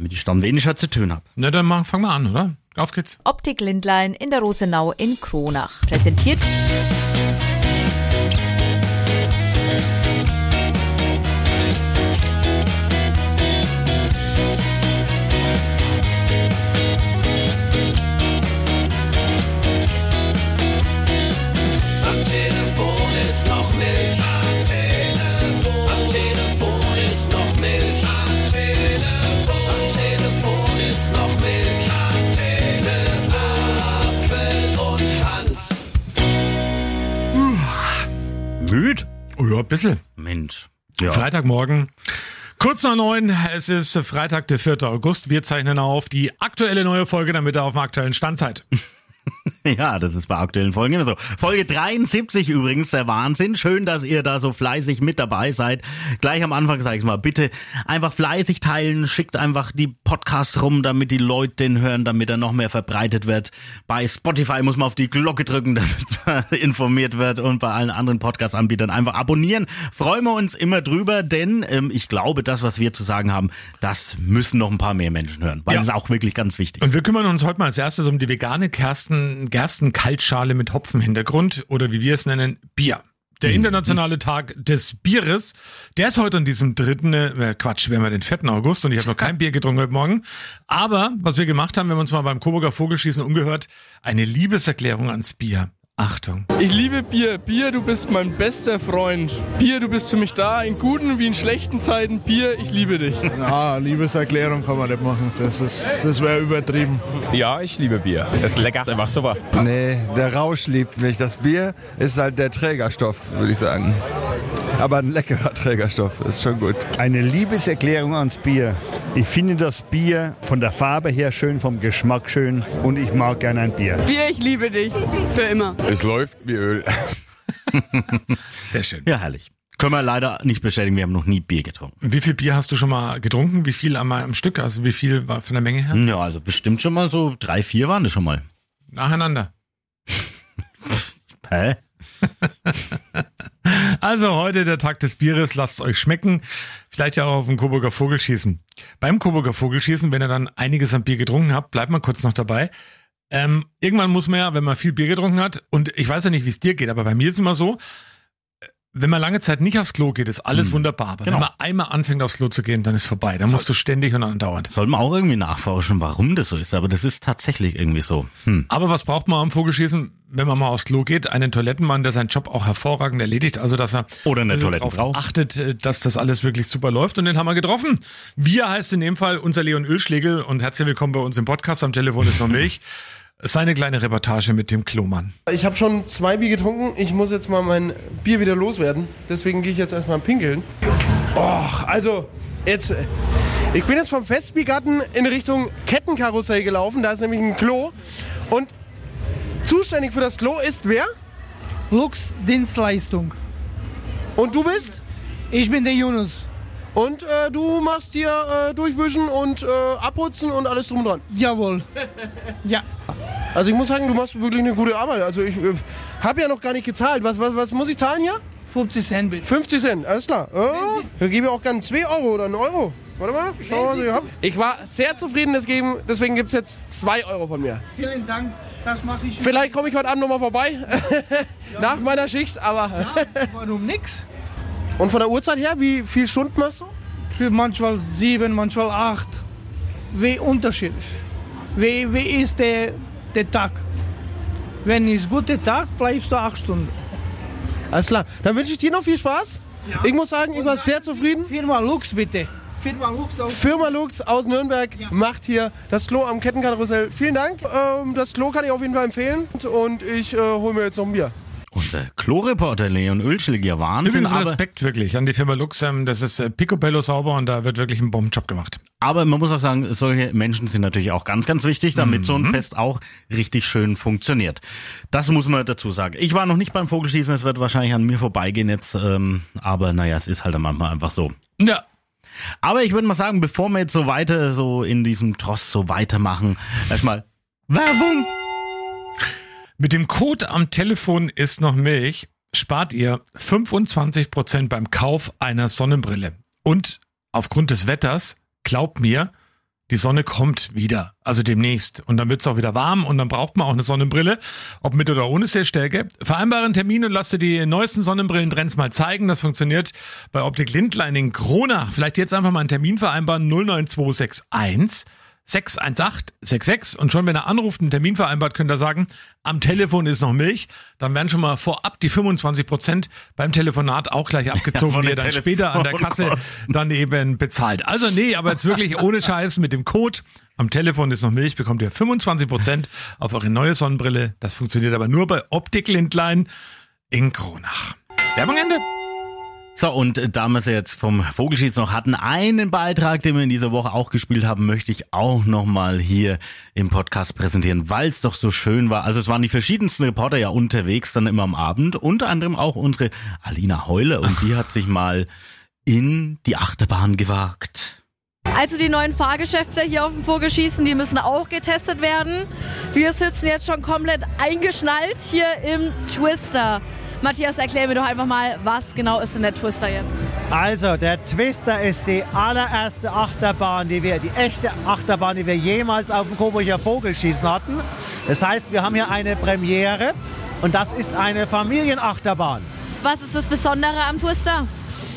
damit ich dann weniger zu tun habe. Na, dann machen, fangen wir an, oder? Auf geht's. Optik Lindlein in der Rosenau in Kronach. Präsentiert ja, ein bisschen. Mensch. Ja. Freitagmorgen. Kurz nach neun, es ist Freitag, der 4. August. Wir zeichnen auf die aktuelle neue Folge, damit ihr auf dem aktuellen Stand seid. Ja, das ist bei aktuellen Folgen immer so. Folge 73 übrigens, der Wahnsinn. Schön, dass ihr da so fleißig mit dabei seid. Gleich am Anfang sage ich mal, bitte einfach fleißig teilen, schickt einfach die Podcasts rum, damit die Leute den hören, damit er noch mehr verbreitet wird. Bei Spotify muss man auf die Glocke drücken, damit man informiert wird und bei allen anderen Podcast-Anbietern einfach abonnieren. Freuen wir uns immer drüber, denn ähm, ich glaube, das, was wir zu sagen haben, das müssen noch ein paar mehr Menschen hören, weil Ja. es ist auch wirklich ganz wichtig. Und wir kümmern uns heute mal als erstes um die vegane Gersten, Gerstenkaltschale mit Hopfenhintergrund oder wie wir es nennen, Bier. Der internationale Tag des Bieres, der ist heute an diesem dritten, äh, Quatsch, wir haben ja den 4. August und ich habe noch kein Bier getrunken heute Morgen. Aber was wir gemacht haben, wir haben uns mal beim Coburger Vogelschießen umgehört, eine Liebeserklärung ans Bier. Achtung. Ich liebe Bier. Bier, du bist mein bester Freund. Bier, du bist für mich da, in guten wie in schlechten Zeiten. Bier, ich liebe dich. Ah, Liebeserklärung kann man nicht machen. Das, ist- das wäre übertrieben. Ja, ich liebe Bier. Das ist lecker, einfach super. Nee, der Rausch liebt mich. Das Bier ist halt der Trägerstoff, würde ich sagen. Aber ein leckerer Trägerstoff, ist schon gut. Eine Liebeserklärung ans Bier. Ich finde das Bier von der Farbe her schön, vom Geschmack schön und ich mag gerne ein Bier. Bier, ich liebe dich. Für immer. Es läuft wie Öl. Sehr schön. Ja, herrlich. Können wir leider nicht bestätigen, wir haben noch nie Bier getrunken. Wie viel Bier hast du schon mal getrunken? Wie viel einmal am Stück? Also wie viel war von der Menge her? Ja, also bestimmt schon mal so drei, vier waren das schon mal. Nacheinander. Hä? Also heute der Tag des Bieres, lasst es euch schmecken. Vielleicht ja auch auf dem Coburger Vogelschießen. Beim Coburger Vogelschießen, wenn ihr dann einiges an Bier getrunken habt, bleibt mal kurz noch dabei. Ähm, irgendwann muss man ja, wenn man viel Bier getrunken hat, und ich weiß ja nicht, wie es dir geht, aber bei mir ist es immer so, wenn man lange Zeit nicht aufs Klo geht, ist alles Hm. wunderbar. Aber Genau. wenn man einmal anfängt aufs Klo zu gehen, dann ist vorbei. Dann musst du ständig und andauernd. Sollten wir auch irgendwie nachforschen, warum das so ist, aber das ist tatsächlich irgendwie so. Hm. Aber was braucht man am Vogelschießen, wenn man mal aufs Klo geht? Einen Toilettenmann, der seinen Job auch hervorragend erledigt, also dass er Oder eine also Toilettenfrau. darauf achtet, äh, dass das alles wirklich super läuft und den haben wir getroffen. Wir heißt in dem Fall unser Leon Ölschlegel und herzlich willkommen bei uns im Podcast. Am Telefon ist noch Milch. Seine kleine Reportage mit dem Klomann. Ich habe schon zwei Bier getrunken. Ich muss jetzt mal mein Bier wieder loswerden. Deswegen gehe ich jetzt erstmal pinkeln. Oh, also, jetzt. äh, Ich bin jetzt vom Festbiergarten in Richtung Kettenkarussell gelaufen. Da ist nämlich ein Klo. Und zuständig für das Klo ist wer? Lux Dienstleistung. Und du bist? Ich bin der Yunus. Und äh, du machst hier äh, durchwischen und äh, abputzen und alles drum und dran. Jawohl. Ja. Also ich muss sagen, du machst wirklich eine gute Arbeit. Also ich äh, habe ja noch gar nicht gezahlt. Was, was, was muss ich zahlen hier? 50 Cent bitte. 50 Cent, alles klar. Oh, da gebe ich auch gerne 2 Euro oder 1 Euro. Warte mal, schau mal, was ich hab. Ich war sehr zufrieden, deswegen, deswegen gibt es jetzt 2 Euro von mir. Vielen Dank. Das mache ich. Vielleicht komme ich heute Abend nochmal vorbei. Nach meiner Schicht, aber. Warum nix? Und von der Uhrzeit her, wie viele Stunden machst du? Für manchmal sieben, manchmal acht. Wie unterschiedlich. Wie, wie ist der, der Tag? Wenn ist guter Tag, bleibst du acht Stunden. Alles klar. Dann wünsche ich dir noch viel Spaß. Ich muss sagen, ich war sehr zufrieden. Firma Lux bitte. Firma Lux aus. Firma Lux aus Nürnberg macht hier das Klo am Kettenkarussell. Vielen Dank. Ähm, das Klo kann ich auf jeden Fall empfehlen. Und ich äh, hole mir jetzt noch ein Bier. Unser Klo-Reporter Leon Ölschläger, Wahnsinn. Übrigens Aber, Respekt wirklich an die Firma Luxem. Das ist äh, picobello sauber und da wird wirklich ein Bombenjob gemacht. aber man muss auch sagen, solche Menschen sind natürlich auch ganz, ganz wichtig, damit so ein Mhm. Fest auch richtig schön funktioniert. Das muss man dazu sagen. Ich war noch nicht beim Vogelschießen, es wird wahrscheinlich an mir vorbeigehen jetzt, ähm, aber naja, es ist halt manchmal einfach so. Ja. Aber ich würde mal sagen, bevor wir jetzt so weiter, so in diesem Tross so weitermachen, erstmal Werbung! Mit dem Code am Telefon ist noch Milch, spart ihr 25% beim Kauf einer Sonnenbrille. Und aufgrund des Wetters, glaubt mir, Die Sonne kommt wieder, also demnächst. Und dann wird's auch wieder warm und dann braucht man auch eine Sonnenbrille, ob mit oder ohne Sehstärke. Vereinbare einen Termin und lass dir die neuesten Sonnenbrillentrends mal zeigen. Das funktioniert bei Optik Lindlein in Kronach. Vielleicht jetzt einfach mal einen Termin vereinbaren 09261 618 66 und schon wenn er anruft, einen Termin vereinbart, könnt ihr sagen, am Telefon ist noch Milch. Dann werden schon mal vorab die 25 Prozent beim Telefonat auch gleich abgezogen, von die ihr dann später an der Kasse Telefonkosten. dann eben bezahlt. Also nee, aber jetzt wirklich ohne Scheiß mit dem Code am Telefon ist noch Milch, bekommt ihr 25 Prozent auf eure neue Sonnenbrille. Das funktioniert aber nur bei Optik Lindlein in Kronach. Werbung Ende. So, und äh, da wir sie jetzt vom Vogelschießen noch hatten, einen Beitrag, den wir in dieser Woche auch gespielt haben, möchte ich auch nochmal hier im Podcast präsentieren, weil es doch so schön war. Also es waren die verschiedensten Reporter ja unterwegs, dann immer am Abend, unter anderem auch unsere Alina Heule und die hat sich mal in die Achterbahn gewagt. Also die neuen Fahrgeschäfte hier auf dem Vogelschießen, die müssen auch getestet werden. Wir sitzen jetzt schon komplett eingeschnallt hier im Twister. Matthias, erklär mir doch einfach mal, was genau ist denn der Twister jetzt? Also, der Twister ist die allererste Achterbahn, die wir, die echte Achterbahn, die wir jemals auf dem Coburger Vogelschießen hatten. Das heißt, wir haben hier eine Premiere und das ist eine Familienachterbahn. Was ist das Besondere am Twister?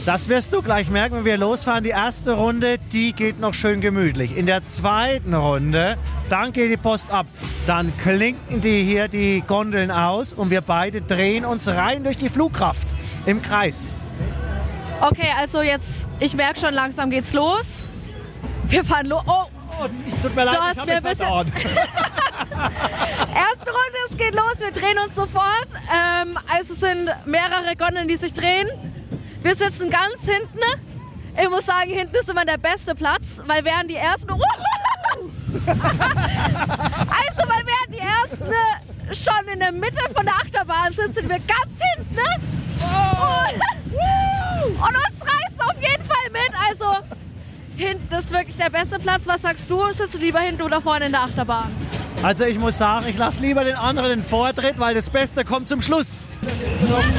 Das wirst du gleich merken, wenn wir losfahren. Die erste Runde, die geht noch schön gemütlich. In der zweiten Runde, dann geht die Post ab. Dann klinken die hier die Gondeln aus und wir beide drehen uns rein durch die Flugkraft im Kreis. Okay, also jetzt, ich merke schon, langsam geht's los. Wir fahren los. Oh, Tut mir leid, Du ich mir ein bisschen-. Erste Runde, es geht los, wir drehen uns sofort. Ähm, also es sind mehrere Gondeln, die sich drehen. Wir sitzen ganz hinten. Ich muss sagen, hinten ist immer der beste Platz, weil während die ersten... also, weil während die ersten äh, schon in der Mitte von der Achterbahn sind, sind wir ganz hinten. Und, und uns reißt auf jeden Fall mit. Also, hinten ist wirklich der beste Platz. Was sagst du? Sitzt du lieber hinten oder vorne in der Achterbahn? Also ich muss sagen, ich lasse lieber den anderen den Vortritt, weil das Beste kommt zum Schluss.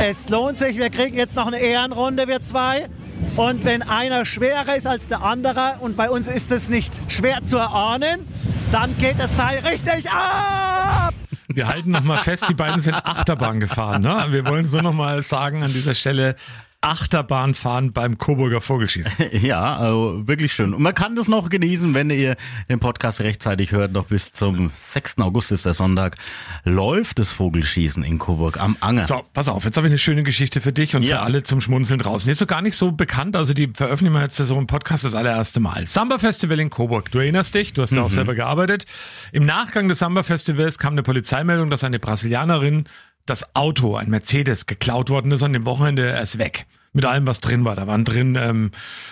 Es lohnt sich, wir kriegen jetzt noch eine Ehrenrunde, wir zwei. Und wenn einer schwerer ist als der andere, und bei uns ist es nicht schwer zu erahnen, dann geht das Teil richtig ab! Wir halten nochmal fest, die beiden sind Achterbahn gefahren. Ne? Wir wollen so nochmal sagen an dieser Stelle, Achterbahn fahren beim Coburger Vogelschießen. Ja, also wirklich schön. Und man kann das noch genießen, wenn ihr den Podcast rechtzeitig hört. Noch bis zum 6. August ist der Sonntag. Läuft das Vogelschießen in Coburg am Anger. So, pass auf, jetzt habe ich eine schöne Geschichte für dich und Ja. für alle zum Schmunzeln draußen. Die ist so gar nicht so bekannt, also die veröffentlichen wir jetzt so im Podcast das allererste Mal. Samba Festival in Coburg. Du erinnerst dich, du hast da auch selber gearbeitet. Im Nachgang des Samba Festivals kam eine Polizeimeldung, dass eine Brasilianerin das Auto, ein Mercedes, geklaut worden ist an dem Wochenende erst weg. Mit allem, was drin war. Da waren drin ähm,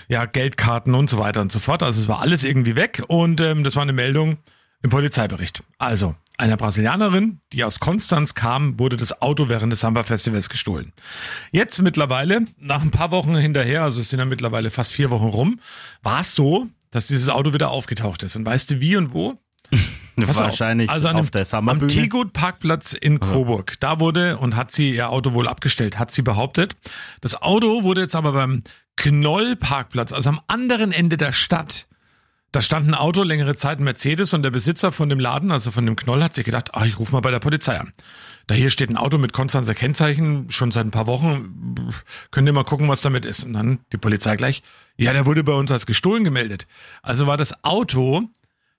ja Geldkarten und so weiter und so fort. Also es war alles irgendwie weg und ähm, das war eine Meldung im Polizeibericht. Also, einer Brasilianerin, die aus Konstanz kam, wurde das Auto während des Samba-Festivals gestohlen. Jetzt mittlerweile, nach ein paar Wochen hinterher, also es sind ja mittlerweile fast vier Wochen rum, war es so, dass dieses Auto wieder aufgetaucht ist. Und weißt du wie und wo? Pass auf. Wahrscheinlich also an auf dem, der am Samba-Bühne. Tegut-Parkplatz in Coburg. Da wurde und hat sie ihr Auto wohl abgestellt, hat sie behauptet. Das Auto wurde jetzt aber beim Knoll-Parkplatz, also am anderen Ende der Stadt, da stand ein Auto längere Zeit, ein Mercedes, und der Besitzer von dem Laden, also von dem Knoll, hat sich gedacht, ah, ich rufe mal bei der Polizei an. Da hier steht ein Auto mit Konstanzer Kennzeichen, schon seit ein paar Wochen, könnt ihr mal gucken, was damit ist. Und dann die Polizei gleich, ja, der wurde bei uns als gestohlen gemeldet. Also war das Auto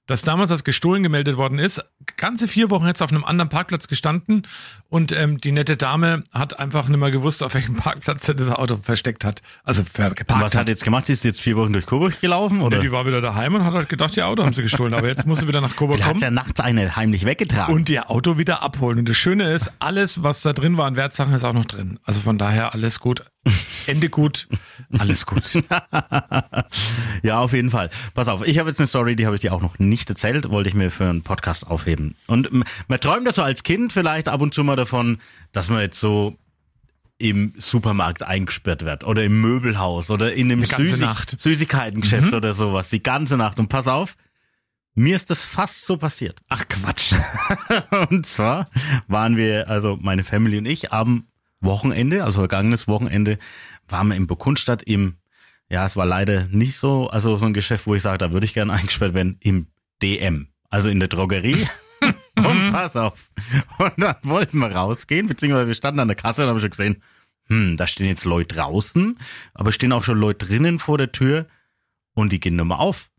das damals als gestohlen gemeldet worden ist, ganze vier Wochen jetzt auf einem anderen Parkplatz gestanden und ähm, die nette Dame hat einfach nicht mehr gewusst, auf welchem Parkplatz sie das Auto versteckt hat. Also ver- Und was hat jetzt gemacht? Sie ist jetzt vier Wochen durch Coburg gelaufen? Oder? Nee, die war wieder daheim und hat halt gedacht, ihr Auto haben sie gestohlen. Aber jetzt muss sie wieder nach Coburg hat kommen sie ja nachts eine heimlich weggetragen. und ihr Auto wieder abholen. Und das Schöne ist, alles, was da drin war an Wertsachen, ist auch noch drin. Also von daher alles gut. Ende gut, alles gut. ja, auf jeden Fall. Pass auf, ich habe jetzt eine Story, die habe ich dir auch noch nicht erzählt, wollte ich mir für einen Podcast aufheben. Und man träumt ja so als Kind vielleicht ab und zu mal davon, dass man jetzt so im Supermarkt eingesperrt wird oder im Möbelhaus oder in einem Süßig. Süßigkeitengeschäft Mhm. oder sowas, die ganze Nacht. Und pass auf, mir ist das fast so passiert. Ach Quatsch. Und zwar waren wir, also meine Family und ich, am Wochenende, also vergangenes Wochenende, waren wir in Burgundstadt im Ja, es war leider nicht so, also so ein Geschäft, wo ich sage, da würde ich gerne eingesperrt werden, im DM, also in der Drogerie. und pass auf. Und dann wollten wir rausgehen, beziehungsweise wir standen an der Kasse und haben schon gesehen, hm, da stehen jetzt Leute draußen, aber stehen auch schon Leute drinnen vor der Tür und die gehen mehr auf.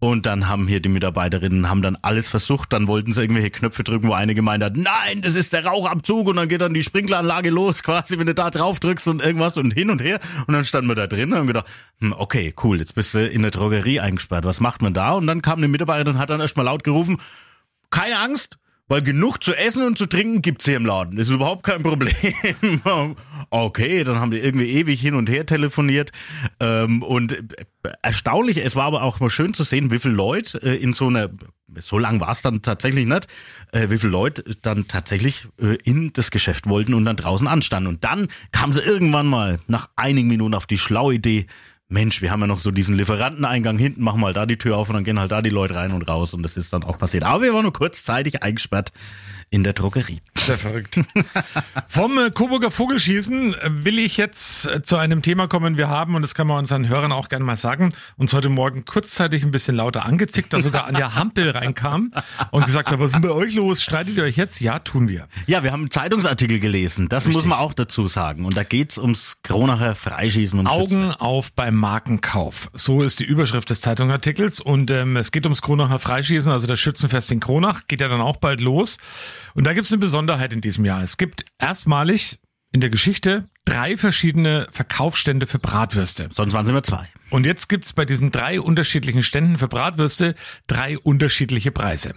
Und dann haben hier die Mitarbeiterinnen haben dann alles versucht, dann wollten sie irgendwelche Knöpfe drücken, wo eine gemeint hat, nein, das ist der Rauchabzug und dann geht dann die Sprinkleranlage los, quasi, wenn du da drauf drückst und irgendwas und hin und her. Und dann standen wir da drin und haben gedacht, hm, okay, cool, jetzt bist du in der Drogerie eingesperrt, was macht man da? Und dann kam eine Mitarbeiterin und hat dann erstmal laut gerufen, keine Angst, weil genug zu essen und zu trinken gibt's hier im Laden. Das ist überhaupt kein Problem. okay, dann haben die irgendwie ewig hin und her telefoniert. Ähm, und äh, erstaunlich, es war aber auch mal schön zu sehen, wie viele Leute äh, in so einer, so lang war es dann tatsächlich nicht, äh, wie viele Leute dann tatsächlich äh, in das Geschäft wollten und dann draußen anstanden. Und dann kam sie irgendwann mal nach einigen Minuten auf die schlaue Idee, Mensch, wir haben ja noch so diesen Lieferanteneingang hinten, machen mal da die Tür auf und dann gehen halt da die Leute rein und raus und das ist dann auch passiert. Aber wir waren nur kurzzeitig eingesperrt in der Drogerie. Sehr verrückt. Vom äh, Coburger Vogelschießen will ich jetzt äh, zu einem Thema kommen. Wir haben, und das kann man unseren Hörern auch gerne mal sagen, uns heute Morgen kurzzeitig ein bisschen lauter angezickt, da sogar Anja Hampel reinkam und gesagt hat, was ist denn bei euch los? Streitet ihr euch jetzt? Ja, tun wir. Ja, wir haben einen Zeitungsartikel gelesen, das Richtig. muss man auch dazu sagen. Und da geht's ums Kronacher Freischießen und Augen Schützenfest. auf beim Markenkauf. So ist die Überschrift des Zeitungsartikels. Und ähm, es geht ums Kronacher Freischießen, also das Schützenfest in Kronach. Geht ja dann auch bald los. Und da gibt es eine Besonderheit in diesem Jahr. Es gibt erstmalig in der Geschichte drei verschiedene Verkaufsstände für Bratwürste. Sonst waren es immer zwei. Und jetzt gibt's bei diesen drei unterschiedlichen Ständen für Bratwürste drei unterschiedliche Preise.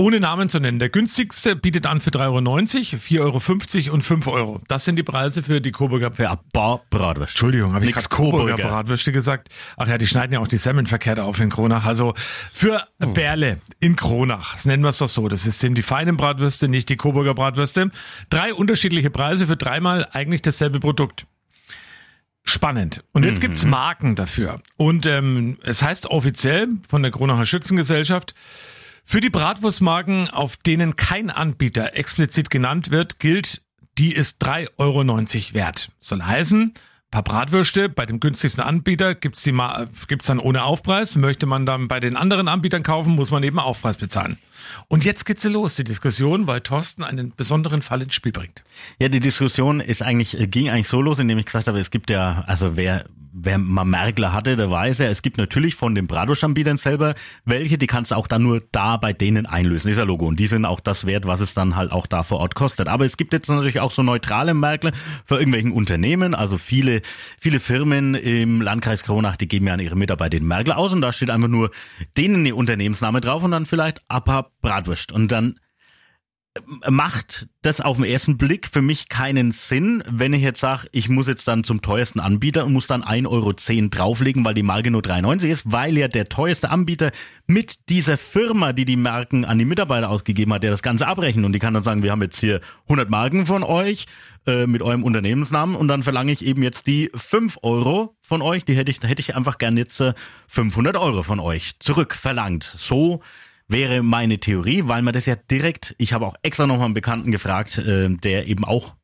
Ohne Namen zu nennen. Der günstigste bietet an für 3,90 Euro, 4,50 Euro und 5 Euro. Das sind die Preise für die Coburger paar Bratwürste. Entschuldigung, habe ich gerade Coburger Coburger. Bratwürste gesagt? Ach ja, die schneiden ja auch die Semmeln verkehrt auf in Kronach. Also für Hm. Bärle in Kronach, das nennen wir es doch so. Das ist- sind die feinen Bratwürste, nicht die Coburger Bratwürste. Drei unterschiedliche Preise für dreimal eigentlich dasselbe Produkt. Spannend. Und jetzt gibt's Marken dafür. Und ähm, es heißt offiziell von der Kronacher Schützengesellschaft, für die Bratwurstmarken, auf denen kein Anbieter explizit genannt wird, gilt, die ist 3,90 Euro wert. Soll heißen, paar Bratwürste, bei dem günstigsten Anbieter gibt's die gibt's dann ohne Aufpreis. Möchte man dann bei den anderen Anbietern kaufen, muss man eben Aufpreis bezahlen. Und jetzt geht's los, die Diskussion, weil Thorsten einen besonderen Fall ins Spiel bringt. Ja, die Diskussion ist eigentlich, äh, ging eigentlich so los, indem ich gesagt habe, es gibt ja, also wer, wer mal Merkler hatte, der weiß ja, es gibt natürlich von den Bratwurstanbietern selber welche, die kannst du auch dann nur da bei denen einlösen. Ist ja Logo. Und die sind auch das wert, was es dann halt auch da vor Ort kostet. Aber es gibt jetzt natürlich auch so neutrale Merkler für irgendwelchen Unternehmen. Also viele, viele Firmen im Landkreis Kronach, die geben ja an ihre Mitarbeiter den Merkler aus und da steht einfach nur denen ihr Unternehmensname drauf und dann vielleicht Appa Bratwurst. Und dann macht das auf den ersten Blick für mich keinen Sinn, wenn ich jetzt sage, ich muss jetzt dann zum teuersten Anbieter und muss dann 1,10 Euro drauflegen, weil die Marke nur 3,90 ist, weil ja der teuerste Anbieter mit dieser Firma, die die Marken an die Mitarbeiter ausgegeben hat, der das Ganze abrechnen und die kann dann sagen, wir haben jetzt hier 100 Marken von euch äh, mit eurem Unternehmensnamen und dann verlange ich eben jetzt die 5 Euro von euch, die hätte ich, hätte ich einfach gern jetzt äh, 500 Euro von euch zurückverlangt. So wäre meine Theorie, weil man das ja direkt, ich habe auch extra nochmal einen Bekannten gefragt, äh, der eben auch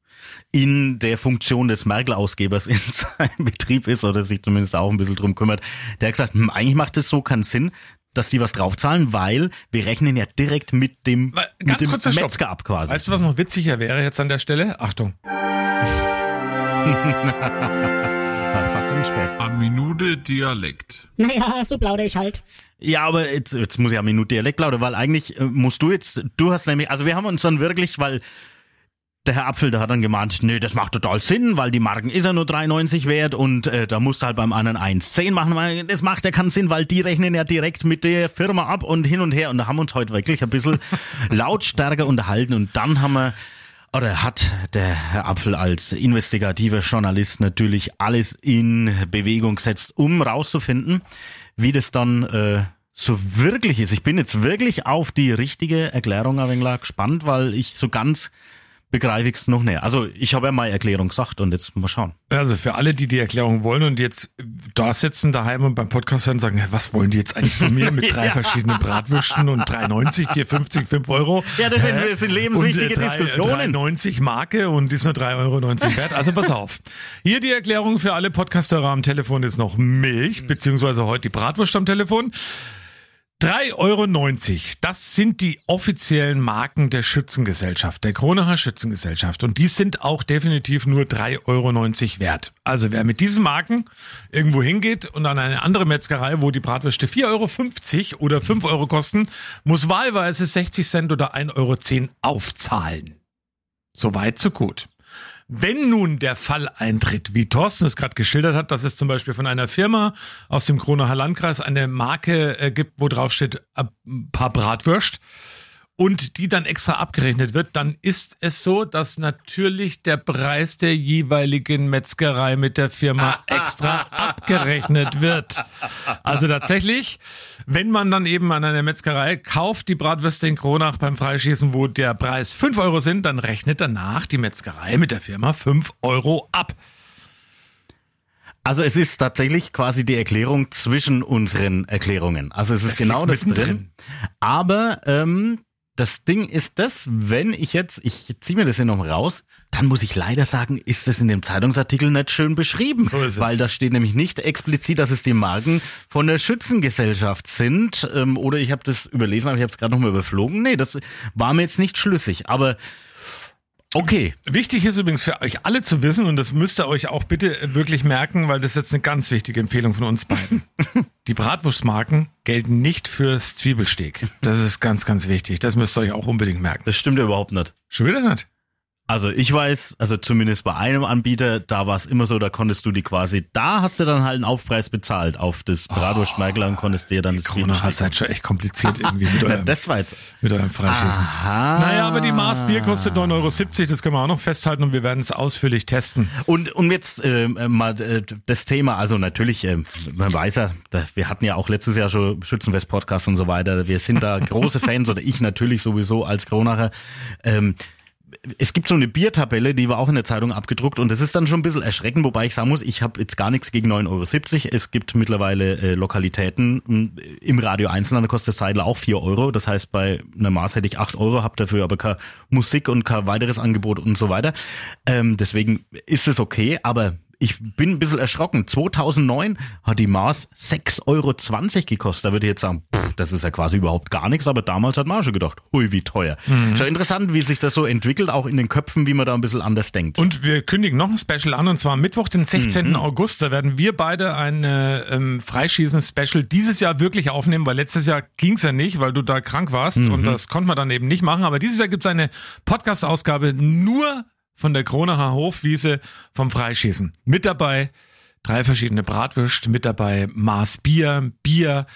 in der Funktion des Merkel-Ausgebers in seinem Betrieb ist oder sich zumindest auch ein bisschen drum kümmert, der hat gesagt, hm, eigentlich macht es so keinen Sinn, dass die was draufzahlen, weil wir rechnen ja direkt mit dem, Ganz mit dem kurzer Stopp. Metzger ab quasi. Weißt du, was noch witziger wäre jetzt an der Stelle? Achtung. Fast zu spät. Eine Minute Dialekt. Naja, so plaudere ich halt. Ja, aber jetzt, jetzt muss ich eine Minute Dialekt plaudern, weil eigentlich äh, musst du jetzt, du hast nämlich, also wir haben uns dann wirklich, weil der Herr Apfel, der hat dann gemahnt, nee, das macht total Sinn, weil die Marken ist ja nur 3,90 wert und äh, da musst du halt beim anderen 1,10 machen, weil das macht ja keinen Sinn, weil die rechnen ja direkt mit der Firma ab und hin und her und da haben wir uns heute wirklich ein bisschen lautstärker unterhalten und dann haben wir oder hat der Herr Apfel als investigativer Journalist natürlich alles in Bewegung gesetzt, um rauszufinden, wie das dann äh, so wirklich ist. Ich bin jetzt wirklich auf die richtige Erklärung ein wenig gespannt, weil ich so ganz begreife ich es noch näher. Also ich habe ja meine Erklärung gesagt und jetzt mal schauen. Also für alle, die die Erklärung wollen und jetzt da sitzen daheim und beim Podcast hören, sagen, "Hä, was wollen die jetzt eigentlich von mir mit drei Ja. verschiedenen Bratwürsten und 3,90, 4,50, 5 Euro? Ja, das sind- das sind lebenswichtige und, äh, drei- Diskussionen. 3,90 Marke und die ist nur 3,90 Euro wert. Also pass auf. Hier die Erklärung für alle Podcaster am Telefon ist noch Milch, beziehungsweise heute die Bratwurst am Telefon. 3,90 Euro, das sind die offiziellen Marken der Schützengesellschaft, der Kronacher Schützengesellschaft. Und die sind auch definitiv nur 3,90 Euro wert. Also wer mit diesen Marken irgendwo hingeht und an eine andere Metzgerei, wo die Bratwürste 4,50 Euro oder 5 Euro kosten, muss wahlweise 60 Cent oder 1,10 Euro aufzahlen. Soweit, so gut. Wenn nun der Fall eintritt, wie Thorsten es gerade geschildert hat, dass es zum Beispiel von einer Firma aus dem Kronacher Landkreis eine Marke äh, gibt, wo drauf steht, äh, ein paar Bratwürst und die dann extra abgerechnet wird, dann ist es so, dass natürlich der Preis der jeweiligen Metzgerei mit der Firma extra abgerechnet wird. Also tatsächlich, wenn man dann eben an einer Metzgerei kauft, die Bratwürste in Kronach beim Freischießen, wo der Preis 5 Euro sind, dann rechnet danach die Metzgerei mit der Firma 5 Euro ab. Also es ist tatsächlich quasi die Erklärung zwischen unseren Erklärungen. Also es ist Es genau das drin. Aber ähm, das Ding ist das, wenn ich jetzt, ich ziehe mir das hier noch raus, dann muss ich leider sagen, ist das in dem Zeitungsartikel nicht schön beschrieben. So ist es. Weil da steht nämlich nicht explizit, dass es die Marken von der Schützengesellschaft sind. Ähm, oder ich habe das überlesen, aber ich habe es gerade nochmal überflogen. Nee, das war mir jetzt nicht schlüssig. Aber okay. Wichtig ist übrigens für euch alle zu wissen, und das müsst ihr euch auch bitte wirklich merken, weil das ist jetzt eine ganz wichtige Empfehlung von uns beiden. Die Bratwurstmarken gelten nicht fürs Zwiebelsteak. Das ist ganz, ganz wichtig. Das müsst ihr euch auch unbedingt merken. Das stimmt ja überhaupt nicht. Schon wieder nicht? Also ich weiß, also zumindest bei einem Anbieter, da war es immer so, da konntest du die quasi, da hast du dann halt einen Aufpreis bezahlt auf das Bratwurstmerkel und konntest dir dann das Corona hast seid schon echt kompliziert irgendwie mit eurem, das war jetzt. mit eurem Freischießen. Aha. Naja, aber die Maß Bier kostet 9,70 Euro, das können wir auch noch festhalten und wir werden es ausführlich testen. Und um jetzt ähm, äh, mal äh, das Thema, also natürlich, ähm, man weiß ja, wir hatten ja auch letztes Jahr schon Schützenfest-Podcast und so weiter. Wir sind da große Fans oder ich natürlich sowieso als Kronacher. Ähm, es gibt so eine Biertabelle, die war auch in der Zeitung abgedruckt und das ist dann schon ein bisschen erschreckend, wobei ich sagen muss, ich habe jetzt gar nichts gegen 9,70 Euro. Es gibt mittlerweile äh, Lokalitäten m, im Radio Einzelhandel kostet Seidel auch 4 Euro. Das heißt, bei einer Maß hätte ich 8 Euro, habe dafür aber keine Musik und kein weiteres Angebot und so weiter. Ähm, deswegen ist es okay, aber ich bin ein bisschen erschrocken. 2009 hat die Maß 6,20 Euro gekostet. Da würde ich jetzt sagen, pff, das ist ja quasi überhaupt gar nichts, aber damals hat schon gedacht, hui, wie teuer. Mhm. Schon interessant, wie sich das so entwickelt, auch in den Köpfen, wie man da ein bisschen anders denkt. Und wir kündigen noch ein Special an, und zwar am Mittwoch, den 16. Mhm. August. Da werden wir beide ein äh, ähm, Freischießen-Special dieses Jahr wirklich aufnehmen, weil letztes Jahr ging's ja nicht, weil du da krank warst Mhm. und das konnte man dann eben nicht machen. Aber dieses Jahr gibt's eine Podcast-Ausgabe nur von der Kronacher Hofwiese vom Freischießen. Mit dabei drei verschiedene Bratwürste, mit dabei Maß Bier, Bier,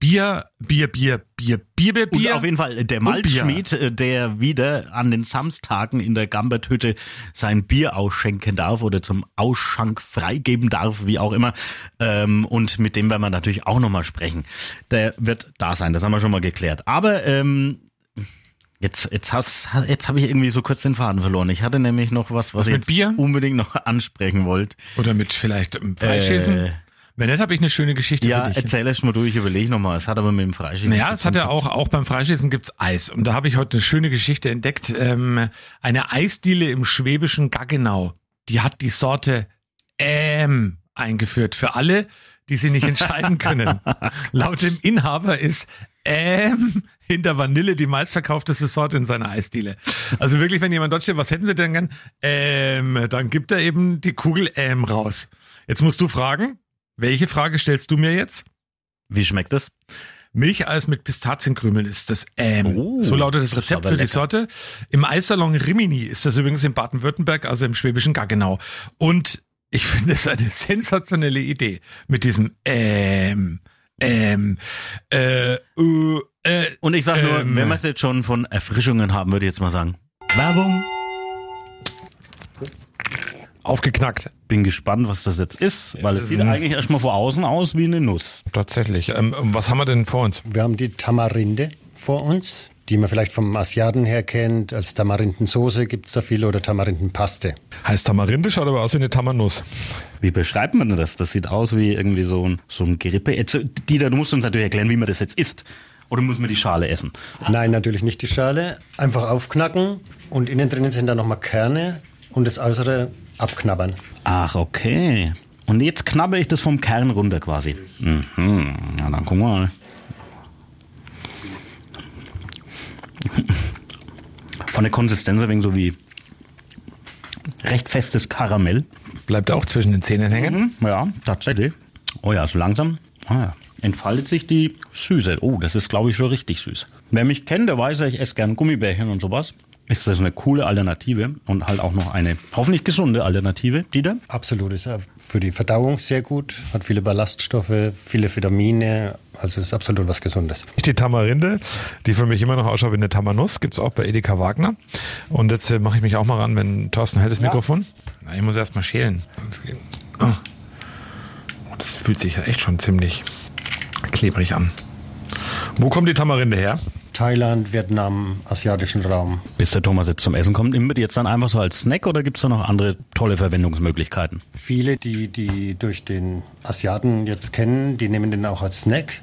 Bier, Bier, Bier, Bier, Bier, Bier, Und Bier. auf jeden Fall der Und Bier. Malzschmied, äh, der wieder an den Samstagen in der Gamberthütte sein Bier ausschenken darf oder zum Ausschank freigeben darf, wie auch immer. Ähm, und mit dem werden wir natürlich auch nochmal sprechen. Der wird da sein, das haben wir schon mal geklärt. Aber ähm, Jetzt, jetzt, jetzt habe ich irgendwie so kurz den Faden verloren. Ich hatte nämlich noch was, was, Was ich mit Bier? unbedingt noch ansprechen wollte. Oder mit vielleicht Freischießen. Äh, Wenn nicht, habe ich eine schöne Geschichte Ja, für dich. erzähl erst mal du, ich überlege nochmal. Es hat aber mit dem Freischießen. Naja, es hat ja auch, auch beim Freischießen gibt's Eis. Und da habe ich heute eine schöne Geschichte entdeckt. Ähm, eine Eisdiele im schwäbischen Gaggenau, die hat die Sorte Ähm eingeführt. Für alle, die sie nicht entscheiden können. Laut dem Inhaber ist Ähm hinter Vanille die meistverkaufteste Sorte in seiner Eisdiele. Also wirklich, wenn jemand dort steht, was hätten sie denn gern? Ähm, dann gibt er eben die Kugel Ähm raus. Jetzt musst du fragen, welche Frage stellst du mir jetzt? Wie schmeckt das? Milcheis mit Pistazienkrümeln ist das Ähm. Oh, so lautet das Rezept für die lecker. Sorte. Im Eissalon Rimini ist das übrigens in Baden-Württemberg, also im schwäbischen Gaggenau. Und ich finde es eine sensationelle Idee mit diesem Ähm, Ähm, äh, äh, äh, Und ich sag nur, ähm, wenn man es jetzt schon von Erfrischungen haben, würde ich jetzt mal sagen. Werbung. Aufgeknackt. Bin gespannt, was das jetzt ist, weil es sieht Mhm. eigentlich erstmal vor außen aus wie eine Nuss. Tatsächlich. Ähm, was haben wir denn vor uns? Wir haben die Tamarinde vor uns. Die man vielleicht vom Asiaten her kennt. Als Tamarindensoße gibt es da viel oder Tamarindenpaste. Heißt Tamarinde, schaut aber aus wie eine Tamannuss. Wie beschreibt man das? Das sieht aus wie irgendwie so ein, so ein Gerippe. Jetzt, Dieter, du musst uns natürlich erklären, wie man das jetzt isst. Oder muss man die Schale essen? Nein, natürlich nicht die Schale. Einfach aufknacken und innen drinnen sind dann nochmal Kerne und das Äußere abknabbern. Ach, okay. Und jetzt knabber ich das vom Kern runter quasi. Mhm. Ja, dann guck mal. Von der Konsistenz ein wenig so wie recht festes Karamell. Bleibt auch zwischen den Zähnen hängen? Mhm, ja, tatsächlich. Oh ja, so langsam ah, ja, entfaltet sich die Süße. Oh, das ist, glaube ich, schon richtig süß. Wer mich kennt, der weiß ja, ich esse gern Gummibärchen und sowas. Ist das eine coole Alternative und halt auch noch eine hoffentlich gesunde Alternative, Dieter? Absolut, ist ja für die Verdauung sehr gut, hat viele Ballaststoffe, viele Vitamine, also ist absolut was Gesundes. Die Tamarinde, die für mich immer noch ausschaut wie eine Tamanuss, gibt's auch bei Edeka Wagner. Und jetzt äh, mache ich mich auch mal ran, wenn Thorsten hält das Mikrofon. Na, ich muss erst mal schälen. Oh. Oh, Das fühlt sich ja echt schon ziemlich klebrig an. Wo kommt die Tamarinde her? Thailand, Vietnam, asiatischen Raum. Bis der Thomas jetzt zum Essen kommt, nimmt ihr die jetzt dann einfach so als Snack oder gibt's da noch andere tolle Verwendungsmöglichkeiten? Viele, die, die durch den Asiaten jetzt kennen, die nehmen den auch als Snack,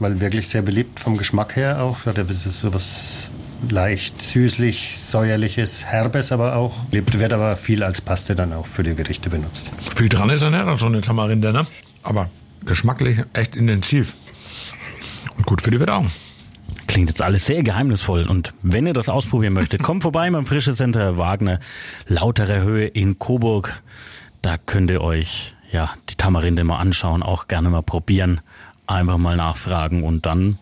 weil wirklich sehr beliebt vom Geschmack her auch. Ja, Das ist sowas leicht süßlich, säuerliches, herbes aber auch. Lebt, wird aber viel als Paste dann auch für die Gerichte benutzt. Viel dran ist dann ja dann schon eine Tamarinde, ne? Aber geschmacklich echt intensiv. Und gut für die Verdauung. Klingt jetzt alles sehr geheimnisvoll. Und wenn ihr das ausprobieren möchtet, kommt vorbei beim Frische Center Wagner, lautere Höhe in Coburg. Da könnt ihr euch ja die Tamarinde mal anschauen, auch gerne mal probieren, einfach mal nachfragen und dann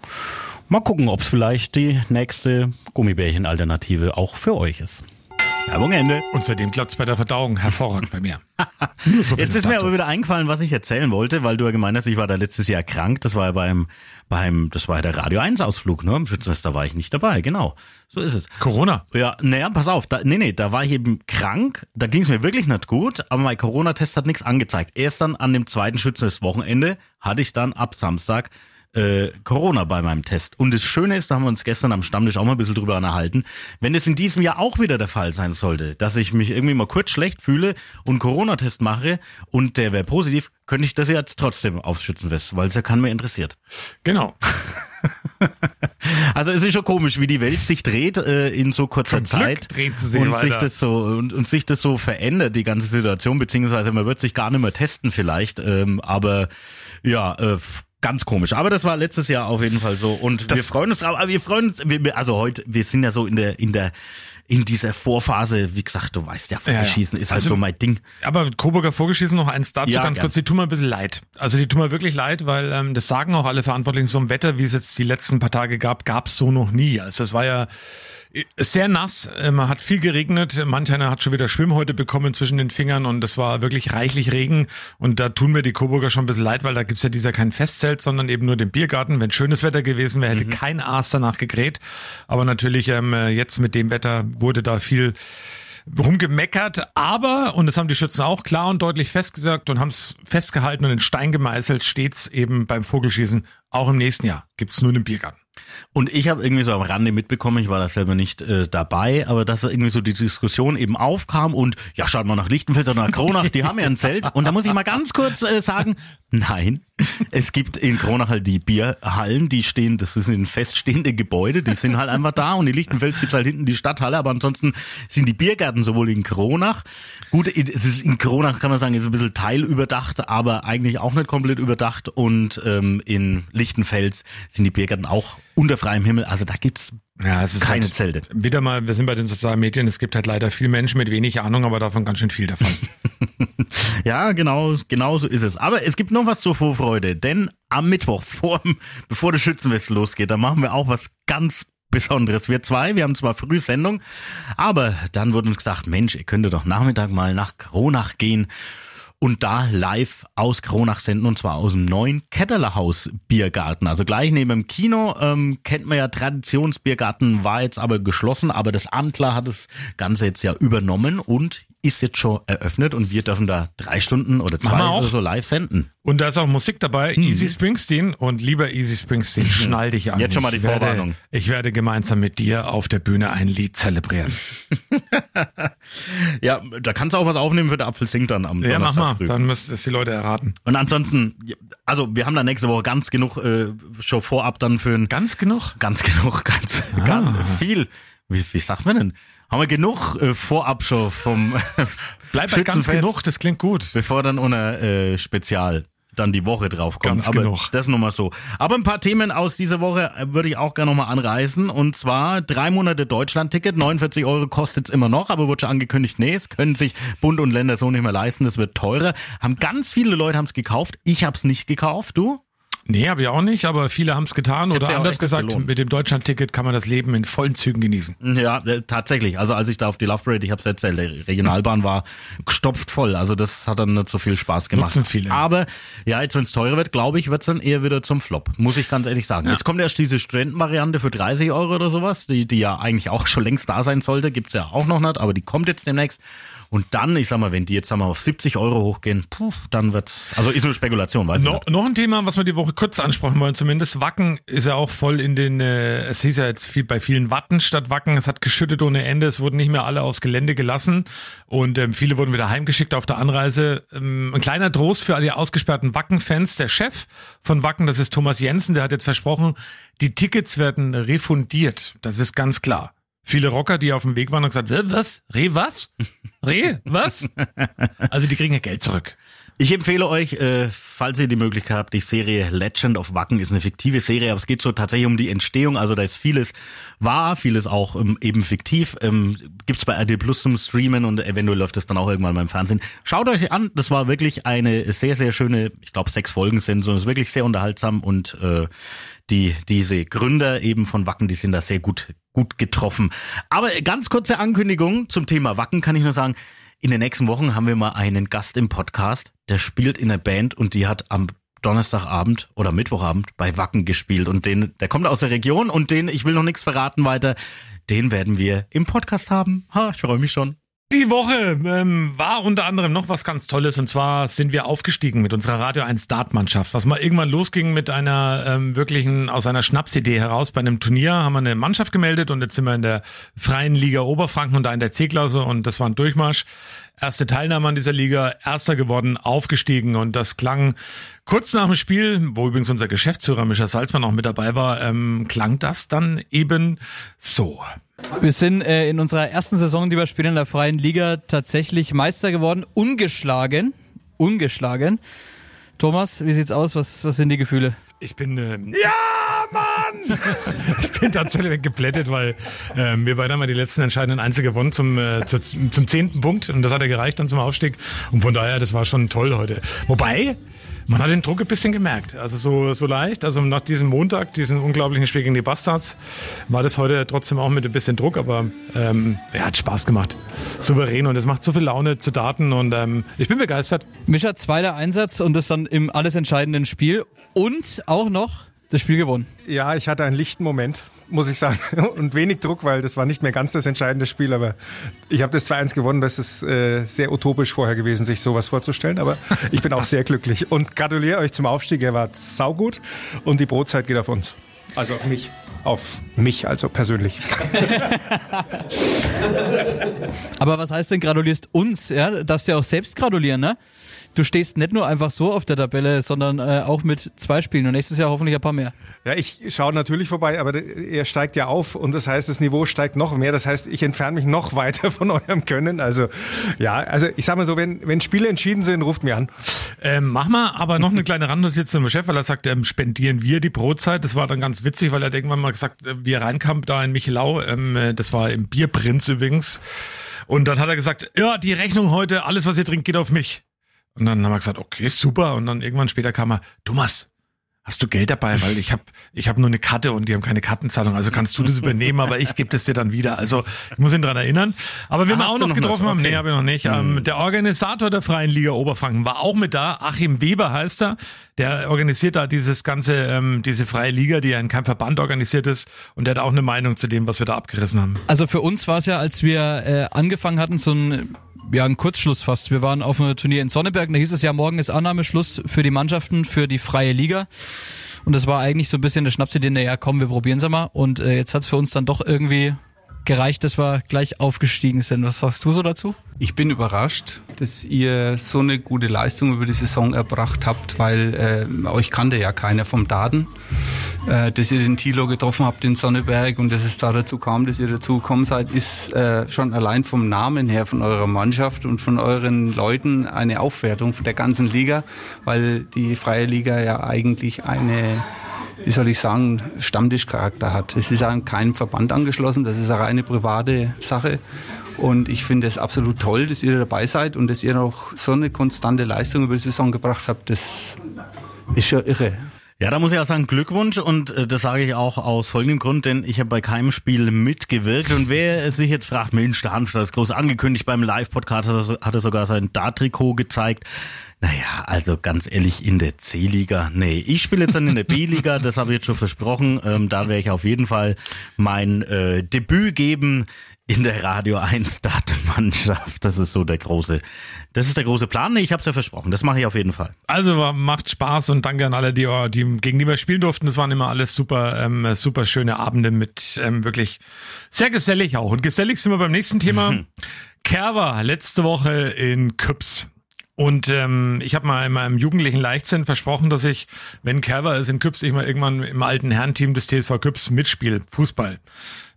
mal gucken, ob es vielleicht die nächste Gummibärchen-Alternative auch für euch ist. Werbung Ende. Und seitdem klappt's bei der Verdauung hervorragend bei mir. So Jetzt ist mir dazu. aber wieder eingefallen, was ich erzählen wollte, weil du ja gemeint hast, ich war da letztes Jahr krank. Das war ja beim, beim, das war ja der Radio 1 Ausflug, ne? Im Schützenfest, da war ich nicht dabei, genau. So ist es. Corona. Ja, naja, pass auf, da, nee, nee, da war ich eben krank, da ging es mir wirklich nicht gut, aber mein Corona-Test hat nichts angezeigt. Erst dann an dem zweiten Schützenfest-Wochenende hatte ich dann ab Samstag äh, Corona bei meinem Test. Und das Schöne ist, da haben wir uns gestern am Stammtisch auch mal ein bisschen drüber unterhalten, wenn es in diesem Jahr auch wieder der Fall sein sollte, dass ich mich irgendwie mal kurz schlecht fühle und Corona-Test mache und der wäre positiv, könnte ich das ja jetzt trotzdem aufs Schützenfest, weil es ja kann mir interessiert. Genau. Also es ist schon komisch, wie die Welt sich dreht äh, in so kurzer Zum Zeit und weiter. sich das so und, und sich das so verändert die ganze Situation beziehungsweise man wird sich gar nicht mehr testen vielleicht, ähm, aber ja. Äh, Ganz komisch, aber das war letztes Jahr auf jeden Fall so und wir freuen uns, aber wir freuen uns, wir, also heute, wir sind ja so in der in der in dieser Vorphase, wie gesagt, du weißt ja, Ja, ja. Vorschießen ist halt Also- so mein Ding. Aber Coburger Vorgeschießen noch eins dazu Ja, ganz kurz. Die tun mir ein bisschen leid. Also die tun mir wirklich leid, weil ähm, das sagen auch alle Verantwortlichen, so ein Wetter, wie es jetzt die letzten paar Tage gab, gab es so noch nie. Also es war ja sehr nass, äh, man hat viel geregnet, manch einer hat schon wieder Schwimmhäute bekommen zwischen den Fingern und es war wirklich reichlich Regen und da tun mir die Coburger schon ein bisschen leid, weil da gibt's ja dieser kein Festzelt, sondern eben nur den Biergarten. Wenn schönes Wetter gewesen wäre, hätte kein Aas danach gegräht. Aber natürlich ähm, äh, jetzt mit dem Wetter wurde da viel rumgemeckert, aber, und das haben die Schützen auch klar und deutlich festgesagt und haben es festgehalten und in Stein gemeißelt, stets eben beim Vogelschießen, auch im nächsten Jahr gibt's nur den Biergarten. Und ich habe irgendwie so am Rande mitbekommen, ich war da selber nicht äh, dabei, aber dass irgendwie so die Diskussion eben aufkam und ja, schaut mal nach Lichtenfeld oder nach Kronach, die haben ja ein Zelt. Und da muss ich mal ganz kurz äh, sagen, nein, es gibt in Kronach halt die Bierhallen, die stehen, das sind feststehende Gebäude, die sind halt einfach da. Und in Lichtenfels gibt's halt hinten die Stadthalle, aber ansonsten sind die Biergärten sowohl in Kronach, gut, es ist in Kronach kann man sagen, ist ein bisschen teilüberdacht, aber eigentlich auch nicht komplett überdacht. Und ähm, in Lichtenfels sind die Biergärten auch unter freiem Himmel, also da gibt's Ja, es ist keine halt, Zelte. Wieder mal, wir sind bei den sozialen Medien, es gibt halt leider viele Menschen mit wenig Ahnung, aber davon ganz schön viel davon. Ja, genau, genau so ist es. Aber es gibt noch was zur Vorfreude, denn am Mittwoch, vor, bevor das Schützenfest losgeht, da machen wir auch was ganz Besonderes. Wir zwei, wir haben zwar früh Sendung, aber dann wurde uns gesagt, Mensch, ihr könntet doch Nachmittag mal nach Kronach gehen und da live aus Kronach senden und zwar aus dem neuen Ketterlerhaus Biergarten. Also gleich neben dem Kino ähm, kennt man ja Traditionsbiergarten, war jetzt aber geschlossen, aber das Antler hat das Ganze jetzt ja übernommen und ist jetzt schon eröffnet und wir dürfen da drei Stunden oder zwei oder so live senden. Und da ist auch Musik dabei, Easy Springsteen. Und lieber Easy Springsteen, schnall dich an. Jetzt schon mal die Ich werde- Vorwarnung. Ich werde gemeinsam mit dir auf der Bühne ein Lied zelebrieren. Ja, da kannst du auch was aufnehmen für der Apfel singt dann am Ja, mach Donnerstag mal. früh. Dann müssen es die Leute erraten. Und ansonsten, also wir haben da nächste Woche ganz genug äh, schon vorab dann für ein Ganz genug? ganz genug, ganz, Ah. ganz viel. Wie, wie sagt man denn? Haben wir genug äh, vorab schon vom Bleib bei ganz genug, das klingt gut. bevor dann unser äh, Spezial dann die Woche drauf kommt. Ganz Aber genug. Das nur mal so. Aber ein paar Themen aus dieser Woche äh, würde ich auch gerne nochmal anreißen. Und zwar drei Monate Deutschland-Ticket. 49 Euro kostet's immer noch, aber wurde schon angekündigt, nee, es können sich Bund und Länder so nicht mehr leisten. Das wird teurer. Haben ganz viele Leute haben's gekauft. Ich hab's nicht gekauft. Du? Nee, habe ich auch nicht, aber viele haben es getan. Hätt's Oder ja anders gesagt, gelohnt. mit dem Deutschland-Ticket kann man das Leben in vollen Zügen genießen. Ja, äh, tatsächlich. Also als ich da auf die Love Parade, ich habe es erzählt, die Regionalbahn war gestopft voll. Also das hat dann nicht so viel Spaß gemacht. Nutzen viele. Aber ja, jetzt wenn es teurer wird, glaube ich, wird's dann eher wieder zum Flop. Muss ich ganz ehrlich sagen. Ja. Jetzt kommt erst diese Studentenvariante für 30 Euro oder sowas, die, die ja eigentlich auch schon längst da sein sollte. Gibt's ja auch noch nicht, aber die kommt jetzt demnächst. Und dann, ich sag mal, wenn die jetzt mal, auf 70 Euro hochgehen, puh, dann wird's. Also ist nur Spekulation, weiß ich No, nicht. noch ein Thema, was wir die Woche kurz ansprechen wollen, zumindest Wacken ist ja auch voll in den, äh, es hieß ja jetzt viel bei vielen Watten statt Wacken, es hat geschüttet ohne Ende, es wurden nicht mehr alle aufs Gelände gelassen und ähm, viele wurden wieder heimgeschickt auf der Anreise. Ähm, ein kleiner Trost für alle ausgesperrten Wacken-Fans, der Chef von Wacken, das ist Thomas Jensen, der hat jetzt versprochen, die Tickets werden refundiert, das ist ganz klar. Viele Rocker, die auf dem Weg waren, haben gesagt, "Hä, was? Re was? Re was? Also die kriegen ja Geld zurück. Ich empfehle euch, äh, falls ihr die Möglichkeit habt, die Serie Legend of Wacken ist eine fiktive Serie, aber es geht so tatsächlich um die Entstehung. Also da ist vieles wahr, vieles auch ähm, eben fiktiv. Ähm, gibt's bei RTL Plus zum Streamen und eventuell läuft das dann auch irgendwann beim Fernsehen. Schaut euch an, das war wirklich eine sehr, sehr schöne, ich glaube sechs Folgen sind so, es ist wirklich sehr unterhaltsam und äh, die diese Gründer eben von Wacken, die sind da sehr gut gut getroffen. Aber ganz kurze Ankündigung zum Thema Wacken kann ich nur sagen, in den nächsten Wochen haben wir mal einen Gast im Podcast, der spielt in einer Band und die hat am Donnerstagabend oder Mittwochabend bei Wacken gespielt und den, der kommt aus der Region und den, ich will noch nichts verraten weiter, den werden wir im Podcast haben. Ha, ich freue mich schon. Die Woche ähm, war unter anderem noch was ganz Tolles und zwar sind wir aufgestiegen mit unserer Radio 1 Startmannschaft. Was mal irgendwann losging mit einer ähm, wirklichen, aus einer Schnapsidee heraus. Bei einem Turnier haben wir eine Mannschaft gemeldet und jetzt sind wir in der freien Liga Oberfranken und da in der C-Klasse und das war ein Durchmarsch. Erste Teilnahme an dieser Liga, erster geworden, aufgestiegen und das klang kurz nach dem Spiel, wo übrigens unser Geschäftsführer Mischa Salzmann auch mit dabei war, ähm, klang das dann eben so. Wir sind äh, in unserer ersten Saison, die wir spielen in der freien Liga, tatsächlich Meister geworden, ungeschlagen. Ungeschlagen. Thomas, wie sieht's aus? Was, was sind die Gefühle? Ich bin ähm, ja Mann, ich bin tatsächlich geplättet, weil ähm, wir beide haben ja die letzten entscheidenden Einzel gewonnen zum äh, zu, zum zehnten Punkt und das hat ja gereicht dann zum Aufstieg und von daher das war schon toll heute. Wobei man hat den Druck ein bisschen gemerkt, also so so leicht. Also nach diesem Montag, diesem unglaublichen Spiel gegen die Bastards, war das heute trotzdem auch mit ein bisschen Druck, aber ähm, ja, hat Spaß gemacht, souverän und es macht so viel Laune zu daten und ähm, ich bin begeistert. Mischa, zweiter Einsatz und das dann im alles entscheidenden Spiel und auch noch das Spiel gewonnen. Ja, ich hatte einen lichten Moment, muss ich sagen. Und wenig Druck, weil das war nicht mehr ganz das entscheidende Spiel. Aber ich habe das 2-1 gewonnen. Das ist äh, sehr utopisch vorher gewesen, sich sowas vorzustellen. Aber ich bin auch sehr glücklich. Und gratuliere euch zum Aufstieg. Er war saugut. Und die Brotzeit geht auf uns. Also auf mich. Auf mich, also persönlich. Aber was heißt denn, gratulierst uns? Ja, darfst ja auch selbst gratulieren, ne? Du stehst nicht nur einfach so auf der Tabelle, sondern äh, auch mit zwei Spielen und nächstes Jahr hoffentlich ein paar mehr. Ja, ich schaue natürlich vorbei, aber er steigt ja auf und das heißt, das Niveau steigt noch mehr. Das heißt, ich entferne mich noch weiter von eurem Können. Also ja, also ich sag mal so, wenn, wenn Spiele entschieden sind, ruft mir an. Ähm, mach mal, aber noch eine kleine Randnotiz zum Chef, weil er sagt, ähm, spendieren wir die Brotzeit. Das war dann ganz witzig, weil er irgendwann mal gesagt, äh, wie er reinkam da in Michelau, ähm, äh, das war im Bierprinz übrigens. Und dann hat er gesagt, ja, die Rechnung heute, alles was ihr trinkt, geht auf mich. Und dann haben wir gesagt, okay, super. Und dann irgendwann später kam er, Thomas, hast du Geld dabei? Weil ich habe ich hab nur eine Karte und die haben keine Kartenzahlung. Also kannst du das übernehmen, aber ich gebe das dir dann wieder. Also ich muss ihn dran erinnern. Aber wen Ah, wir hast auch noch noch getroffen haben, Okay. nee, habe ich noch nicht. Hm. Ähm, der Organisator der Freien Liga Oberfranken war auch mit da. Achim Weber heißt er. Der organisiert da dieses ganze, ähm, diese Freie Liga, die ja in keinem Verband organisiert ist. Und der hat auch eine Meinung zu dem, was wir da abgerissen haben. Also für uns war es ja, als wir äh, angefangen hatten, so ein ja, ein Kurzschluss fast. Wir waren auf einem Turnier in Sonneberg, da hieß es ja, morgen ist Annahmeschluss für die Mannschaften, für die freie Liga. Und das war eigentlich so ein bisschen der Schnapsidee, naja, komm, wir probieren's einmal. Und äh, jetzt hat's für uns dann doch irgendwie gereicht, dass wir gleich aufgestiegen sind. Was sagst du so dazu? Ich bin überrascht, dass ihr so eine gute Leistung über die Saison erbracht habt, weil äh, euch kannte ja keiner vom Daten. Äh, dass ihr den Thilo getroffen habt in Sonneberg und dass es da dazu kam, dass ihr dazu gekommen seid, ist äh, schon allein vom Namen her von eurer Mannschaft und von euren Leuten eine Aufwertung der ganzen Liga, weil die freie Liga ja eigentlich eine wie soll ich sagen, Stammtischcharakter hat. Es ist an keinem Verband angeschlossen, das ist eine reine private Sache. Und ich finde es absolut toll, dass ihr dabei seid und dass ihr noch so eine konstante Leistung über die Saison gebracht habt. Das ist schon irre. Ja, da muss ich auch sagen, Glückwunsch und äh, das sage ich auch aus folgendem Grund, denn ich habe bei keinem Spiel mitgewirkt und wer sich jetzt fragt, Mensch, der Hanf, das ist groß angekündigt beim Live-Podcast, hat er- hat er sogar sein Dart-Trikot gezeigt. Naja, also ganz ehrlich, in der C-Liga, nee, ich spiele jetzt dann in der B-Liga, das habe ich jetzt schon versprochen, ähm, da werde ich auf jeden Fall mein äh, Debüt geben in der Radio 1 Datenmannschaft. Das ist so der große, das ist der große Plan. Ich habe es ja versprochen, das mache ich auf jeden Fall. Also macht Spaß und danke an alle, die, die gegen die wir spielen durften. Das waren immer alles super, ähm, super schöne Abende mit ähm, wirklich sehr gesellig auch. Und gesellig sind wir beim nächsten Thema. Kerber letzte Woche in Küps. Und ähm, ich habe mal in meinem jugendlichen Leichtsinn versprochen, dass ich, wenn Kerber ist in Küps, ich mal irgendwann im alten Herrenteam des TSV Küps mitspiele, Fußball.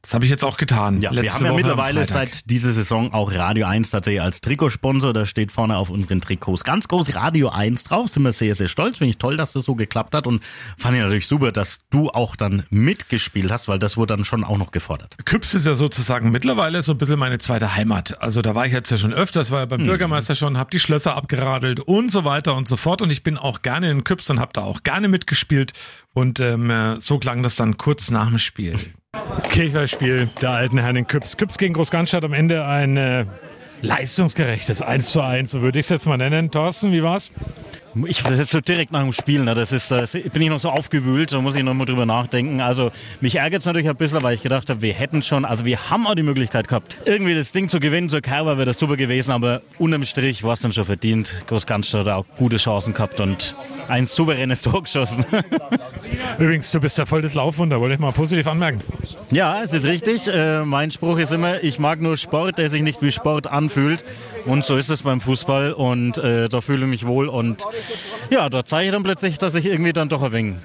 Das habe ich jetzt auch getan. Ja, wir haben ja Woche mittlerweile seit dieser Saison auch Radio 1 tatsächlich als Trikotsponsor. Da steht vorne auf unseren Trikots ganz groß Radio 1 drauf. Sind wir sehr, sehr stolz. Finde ich toll, dass das so geklappt hat. Und fand ich natürlich super, dass du auch dann mitgespielt hast, weil das wurde dann schon auch noch gefordert. Küps ist ja sozusagen mittlerweile so ein bisschen meine zweite Heimat. Also da war ich jetzt ja schon öfters, war ja beim Mhm. Bürgermeister schon, habe die Schlösser abgeradelt und so weiter und so fort. Und ich bin auch gerne in Küps und habe da auch gerne mitgespielt. Und ähm, äh, so klang das dann kurz nach dem Spiel. Kirchweihspiel der alten Herren in Küps. Küps gegen Großganstadt am Ende ein äh, leistungsgerechtes 1 zu 1, so würde ich es jetzt mal nennen. Thorsten, wie war's? Ich das jetzt so direkt nach dem Spiel, ne? das ist, das bin ich noch so aufgewühlt, da muss ich noch mal drüber nachdenken. Also mich ärgert es natürlich ein bisschen, weil ich gedacht habe, wir hätten schon, also wir haben auch die Möglichkeit gehabt, irgendwie das Ding zu gewinnen. Zur Kerber wäre das super gewesen, aber unterm Strich war es dann schon verdient. Großkanzler hat auch gute Chancen gehabt und ein souveränes Tor geschossen. Übrigens, du bist ja voll das Laufwunder, wollte ich mal positiv anmerken. Ja, es ist richtig. Äh, mein Spruch ist immer, ich mag nur Sport, der sich nicht wie Sport anfühlt. Und so ist es beim Fußball und äh, da fühle ich mich wohl. Und ja, da zeige ich dann plötzlich, dass ich irgendwie dann doch ein wenig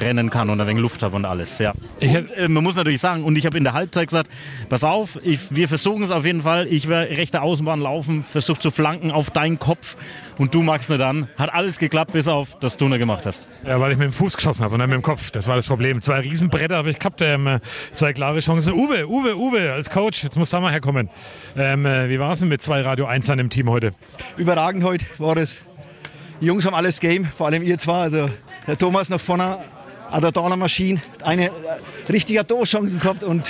rennen kann und ein wenig Luft habe und alles. Ja. Und, äh, man muss natürlich sagen, und ich habe in der Halbzeit gesagt, pass auf, ich, wir versuchen es auf jeden Fall. Ich werde rechte Außenbahn laufen, versuche zu flanken auf deinen Kopf und du magst nicht dann. Hat alles geklappt, bis auf, dass du nicht gemacht hast. Ja, weil ich mit dem Fuß geschossen habe und dann mit dem Kopf. Das war das Problem. Zwei Riesenbretter habe ich gehabt, ähm, zwei klare Chancen. Uwe, Uwe, Uwe, als Coach, jetzt muss da mal herkommen. Ähm, äh, wie war es denn mit zwei Radio 1 an im Team heute? Überragend heute war es. Die Jungs haben alles Game, vor allem ihr zwei. Also der Thomas noch vorne an der Dollar Maschine, eine äh, richtige Torchancen gehabt und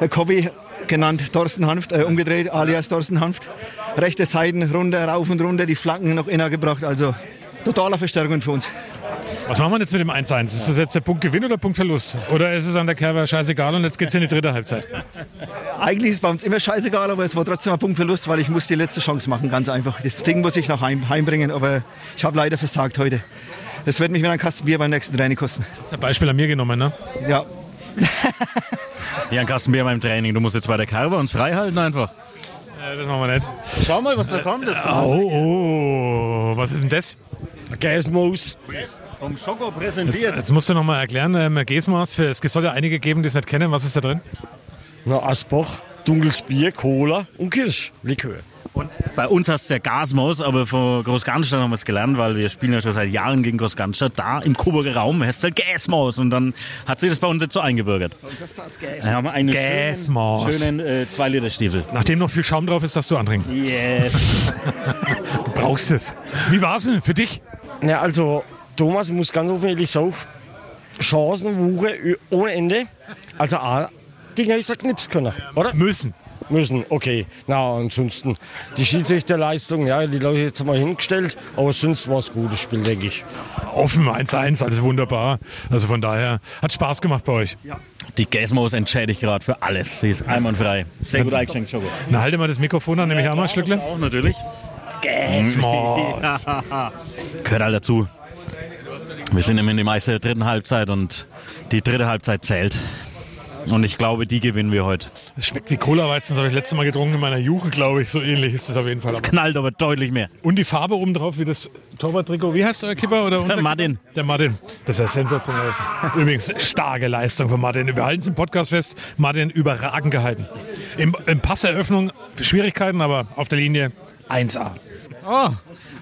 der Kobi genannt Thorsten Hanft, äh, umgedreht alias Thorsten Hanft. Rechte Seiten runter, rauf und runter, die Flanken noch inner gebracht. Also totaler Verstärkung für uns. Was machen wir jetzt mit dem 1-1? Ist das jetzt der Punktgewinn oder Punktverlust? Oder ist es an der Kerber scheißegal und jetzt geht's in die dritte Halbzeit? Eigentlich ist es bei uns immer scheißegal, aber es war trotzdem ein Punktverlust, weil ich muss die letzte Chance machen, ganz einfach. Das Ding muss ich noch heim, heimbringen, aber ich habe leider versagt heute. Das wird mich wieder ein Kasten Bier beim nächsten Training kosten. Das ist ein Beispiel an mir genommen, ne? Ja. Hier ein Kasten Bier beim Training. Du musst jetzt bei der Kerbe uns frei halten einfach. Äh, das machen wir nicht. Schau mal, was da kommt. Das Oh, oh, was ist denn das? Gäsmaus. Vom Schoko Jetzt, präsentiert. jetzt musst du noch mal erklären, ähm, Gesmaß, für, es soll ja einige geben, die es nicht kennen. Was ist da drin? Na, Asbach, dunkles Bier, Cola und Kirschlikör. Bei uns heißt es ja Gasmaus, aber von Großgarnstadt haben wir es gelernt, weil wir spielen ja schon seit Jahren gegen Großgarnstadt. Da im Coburger Raum heißt es halt Gasmaus und dann hat sich das bei uns jetzt so eingebürgert. Wir haben einen Gasmaus. schönen, schönen äh, 2 Liter Stiefel. Nachdem noch viel Schaum drauf ist, darfst du antrinken. Yes. Du brauchst es. Wie war's denn für dich? Ja, also Thomas, ich muss ganz offen ehrlich sagen, Chancenwuche ohne Ende. Also A, Dinger ist er knipsen können, oder? Müssen. Müssen. Okay. Na, ansonsten die Schiedsrichterleistung, ja, die Leute jetzt mal hingestellt, aber sonst war es ein gutes Spiel, denke ich. Offen 1-1, alles wunderbar. Also von daher hat Spaß gemacht bei euch. Die Gäsmos entschädigt gerade für alles. Sie ist einwandfrei. Sehr gut eingeschenkt, Schoko. Na, halte mal das Mikrofon an, nehme ich auch mal ein Schlückle. Auch natürlich. Gäsmos. Gehört halt dazu. Wir sind immer in die meiste dritten Halbzeit und die dritte Halbzeit zählt. Und ich glaube, die gewinnen wir heute. Es schmeckt wie Cola-Weizen, das habe ich das letzte Mal getrunken in meiner Jugend, glaube ich. So ähnlich ist es auf jeden Fall. Es knallt aber deutlich mehr. Und die Farbe oben drauf, wie das Torwarttrikot. Wie heißt euer Kipper? Oder unser Der Martin. Der Martin. Das ist ja sensationell. Übrigens, starke Leistung von Martin. Wir halten es im Podcast fest. Martin überragend gehalten. Im, im Passeröffnung Schwierigkeiten, aber auf der Linie 1A. Oh,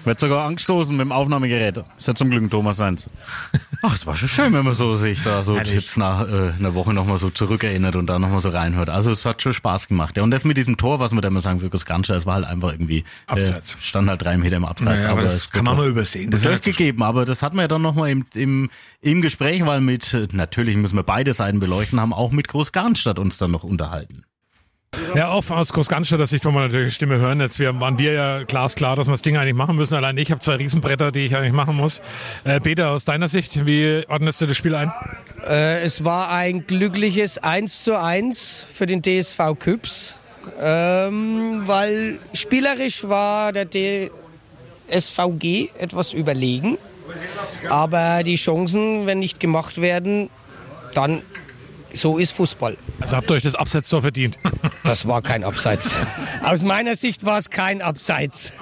wird sogar angestoßen mit dem Aufnahmegerät. Ist ja zum Glück ein Thomas Seins. Ach, es war schon schön, wenn man so sich da so Herrlich. jetzt nach äh, einer Woche nochmal so zurückerinnert und da nochmal so reinhört. Also es hat schon Spaß gemacht. Ja, und das mit diesem Tor, was wir da mal sagen für Goskancha, das war halt einfach irgendwie Abseits. Äh, stand halt drei Meter im Abseits. Naja, aber das es kann wird man mal übersehen. Das so durchgegeben, aber das hatten wir ja dann nochmal im, im, im Gespräch, weil mit, äh, natürlich müssen wir beide Seiten beleuchten, haben auch mit Großgarnstadt uns dann noch unterhalten. Ja, auch aus Großganstadt Sicht wollen wir natürlich die Stimme hören. Jetzt wir, waren wir ja glasklar, dass wir das Ding eigentlich machen müssen. Allein ich habe zwei Riesenbretter, die ich eigentlich machen muss. Äh, Peter, aus deiner Sicht, wie ordnest du das Spiel ein? Äh, es war ein glückliches 1 zu 1 für den DSV Küps, ähm, weil spielerisch war der DSVG etwas überlegen. Aber die Chancen, wenn nicht gemacht werden, dann so ist Fußball. Also habt ihr euch das Abseitstor verdient? Das war kein Abseits. Aus meiner Sicht war es kein Abseits.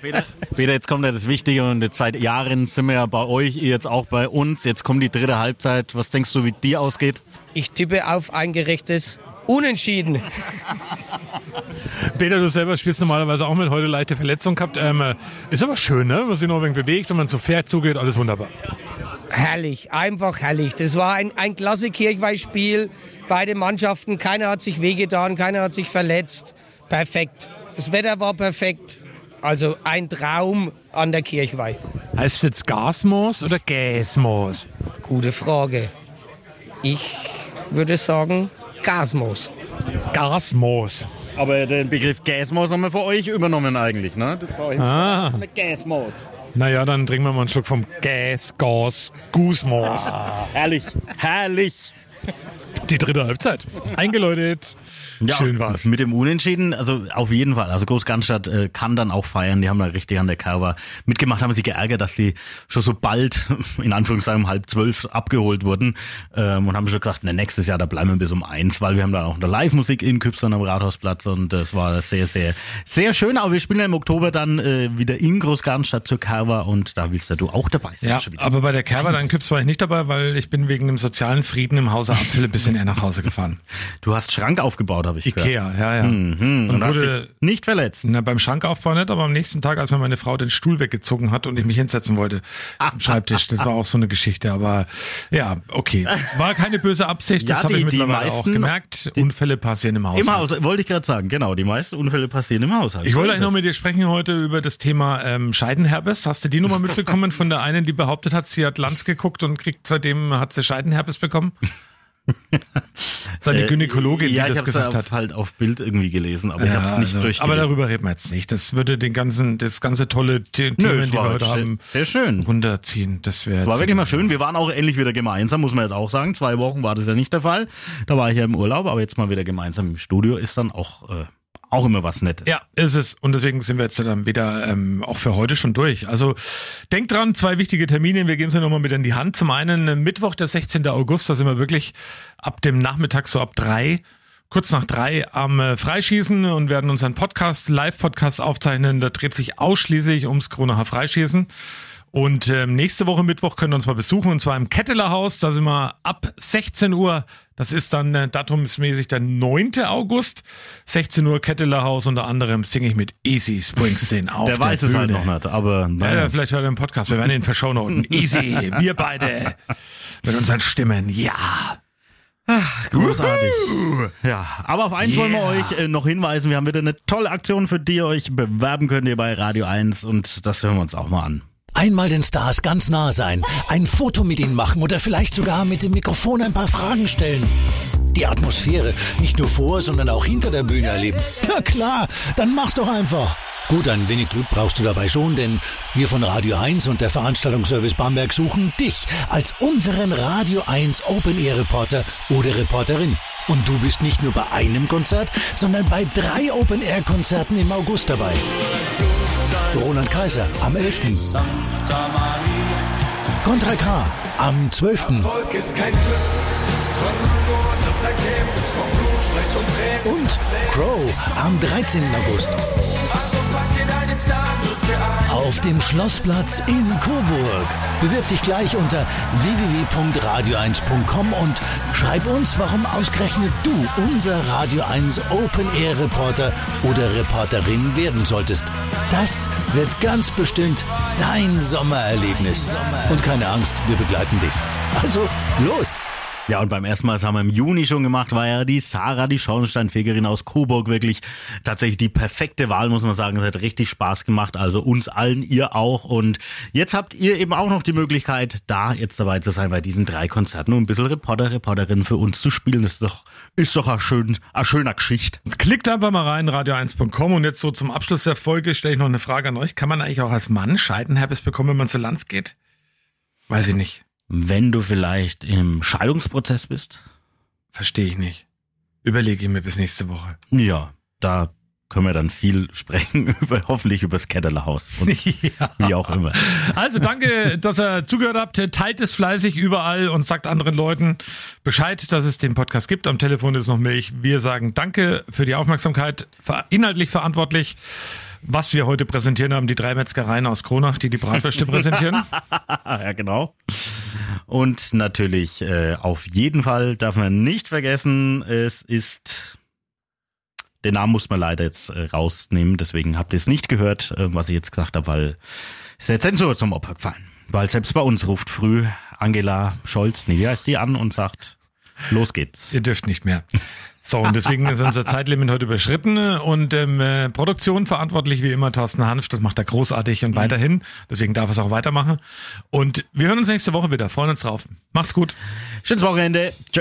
Peter, jetzt kommt ja das Wichtige und jetzt seit Jahren sind wir ja bei euch, ihr jetzt auch bei uns. Jetzt kommt die dritte Halbzeit. Was denkst du, wie die ausgeht? Ich tippe auf ein gerechtes Unentschieden. Peter, du selber spielst normalerweise auch mit heute leichte Verletzung gehabt. Ähm, äh, ist aber schön, ne? Man sich wenig bewegt und man so fair zugeht, alles wunderbar. Herrlich, einfach herrlich. Das war ein, ein klasse Kirchweihspiel. Beide Mannschaften, keiner hat sich wehgetan, keiner hat sich verletzt. Perfekt. Das Wetter war perfekt. Also ein Traum an der Kirchweih. Heißt es jetzt Gasmoos oder Gäsmoos? Gute Frage. Ich würde sagen Gasmoos. Gasmoos. Aber den Begriff Gasmaus haben wir für euch übernommen eigentlich, ne? Bei euch Ah. Gasmaus. Naja, dann trinken wir mal einen Schluck vom Gas, Gas, Gusmoos. Ah, herrlich, herrlich. Die dritte Halbzeit. Eingeläutet. Ja, Schön war's. Mit dem Unentschieden, also auf jeden Fall. Also Großgarnstadt äh, kann dann auch feiern. Die haben da richtig an der Curve mitgemacht, haben sich geärgert, dass sie schon so bald, in Anführungszeichen um halb zwölf, abgeholt wurden. Ähm, und haben schon gesagt, ne, nächstes Jahr, da bleiben wir bis um eins, weil wir haben dann auch eine Live-Musik in Küpstern am Rathausplatz und das war sehr, sehr, sehr schön. Aber wir spielen ja im Oktober dann äh, wieder in Großgarnstadt zur Curve und da willst ja du auch dabei sein. Ja, aber bei der Kerber dann Küps war ich nicht dabei, weil ich bin wegen dem sozialen Frieden im Hause Apfel ein bisschen eher nach Hause gefahren. Du hast Schrank aufgebaut, habe ich Ikea, gehört. ja, ja. Mhm. Und, hast wurde- nicht verletzt. Na, beim Schrankaufbau nicht, aber am nächsten Tag, als mir meine Frau den Stuhl weggezogen hat und ich mich hinsetzen wollte am Schreibtisch, das war auch so eine Geschichte. Aber ja, okay. War keine böse Absicht, das Ja, habe ich die- die mittlerweile auch meisten- gemerkt. Unfälle passieren im Haushalt. Im Haus, wollte ich gerade sagen, genau. Die meisten Unfälle passieren im Haushalt. Ich wollte eigentlich noch mit dir sprechen heute über das Thema ähm, Scheidenherpes. Hast du die Nummer mitbekommen von der einen, die behauptet hat, sie hat Lanz geguckt und kriegt seitdem hat sie Scheidenherpes bekommen? Seine Äh, Gynäkologin, ja, die das gesagt auf, hat. halt auf Bild irgendwie gelesen, aber ich habe es nicht also, durchgelesen. Aber darüber reden wir jetzt nicht. Das würde den ganzen, das ganze tolle The Nö, Themen, es die wir heute sehr- haben, sehr schön. runterziehen. Das wäre war wirklich mal schön. Wir waren auch endlich wieder gemeinsam, muss man jetzt auch sagen. Zwei Wochen war das ja nicht der Fall. Da war ich ja im Urlaub, aber jetzt mal wieder gemeinsam im Studio ist dann auch, äh, auch immer was Nettes. Ja, ist es. Und deswegen sind wir jetzt dann wieder ähm, auch für heute schon durch. Also denkt dran, zwei wichtige Termine. Wir geben sie nochmal mit in die Hand. Zum einen äh, Mittwoch, der 16. August, da sind wir wirklich ab dem Nachmittag so ab drei, kurz nach drei am äh, Freischießen und werden unseren Podcast, Live-Podcast aufzeichnen. Da dreht sich ausschließlich ums Kronacher Freischießen. Und ähm, nächste Woche Mittwoch könnt ihr uns mal besuchen und zwar im Ketteler Haus. Da sind wir ab 16 Uhr. Das ist dann äh, datumsmäßig der 9. August. 16 Uhr Ketteler Haus. Unter anderem singe ich mit Easy Springsteen auf Der der weiß es halt Bühne. noch nicht, aber Ja, naja. ja, vielleicht hört er im Podcast. Wir werden ihn verschaunoten. Easy, wir beide mit unseren Stimmen. Ja. Großartig. Ja, aber auf eins wollen wir Yeah. euch äh, noch hinweisen. Wir haben wieder eine tolle Aktion, für die ihr euch bewerben könnt hier bei Radio 1 und das hören wir uns auch mal an. Einmal den Stars ganz nah sein, ein Foto mit ihnen machen oder vielleicht sogar mit dem Mikrofon ein paar Fragen stellen. Die Atmosphäre nicht nur vor, sondern auch hinter der Bühne erleben. Ja klar, dann mach's doch einfach. Gut, ein wenig Glück brauchst du dabei schon, denn wir von Radio 1 und der Veranstaltungsservice Bamberg suchen dich als unseren Radio 1 Open Air Reporter oder Reporterin. Und du bist nicht nur bei einem Konzert, sondern bei drei Open Air Konzerten im August dabei. Roland Kaiser am 11. Contra K am 12. Erfolg ist kein Glück, sondern nur das Ergebnis von Blut, Schweiß und Tränen. Und Crow am 13. August. Auf dem Schlossplatz in Coburg. Bewirb dich gleich unter www.radio1.com und schreib uns, warum ausgerechnet du unser Radio 1 Open Air Reporter oder Reporterin werden solltest. Das wird ganz bestimmt dein Sommererlebnis. Und keine Angst, wir begleiten dich. Also, los! Ja, und beim ersten Mal, das haben wir im Juni schon gemacht, war ja die Sarah, die Schornsteinfegerin aus Coburg, wirklich tatsächlich die perfekte Wahl, muss man sagen. Es hat richtig Spaß gemacht, also uns allen, ihr auch. Und jetzt habt ihr eben auch noch die Möglichkeit, da jetzt dabei zu sein bei diesen drei Konzerten und ein bisschen Reporter, Reporterin für uns zu spielen. Das ist doch, ist doch eine, schön, eine schöne Geschichte. Klickt einfach mal rein, radio1.com und jetzt so zum Abschluss der Folge stelle ich noch eine Frage an euch. Kann man eigentlich auch als Mann Scheidenherpes bekommen, wenn man zur Lanz geht? Weiß ich nicht. Wenn du vielleicht im Scheidungsprozess bist? Verstehe ich nicht. Überlege ich mir bis nächste Woche. Ja, da können wir dann viel sprechen über, hoffentlich über das Ketterlerhaus und ja. wie auch immer. Also danke, dass ihr zugehört habt. Teilt es fleißig überall und sagt anderen Leuten Bescheid, dass es den Podcast gibt. Am Telefon ist noch Milch. Wir sagen danke für die Aufmerksamkeit. Inhaltlich verantwortlich, was wir heute präsentieren haben, die drei Metzgereien aus Kronach, die die Bratwürste präsentieren. ja, genau. Und natürlich, äh, auf jeden Fall darf man nicht vergessen, es ist. Den Namen muss man leider jetzt äh, rausnehmen, deswegen habt ihr es nicht gehört, äh, was ich jetzt gesagt habe, weil ist der Zensur zum Opfer gefallen. Weil selbst bei uns ruft früh Angela Scholz, nee, wie heißt die an und sagt, los geht's. Ihr dürft nicht mehr. So, und deswegen ist unser Zeitlimit heute überschritten. Und ähm, äh, Produktion verantwortlich wie immer Thorsten Hanf. Das macht er großartig und weiterhin. Deswegen darf er es auch weitermachen. Und wir hören uns nächste Woche wieder. Freuen uns drauf. Macht's gut. Schönes Wochenende. Tschö.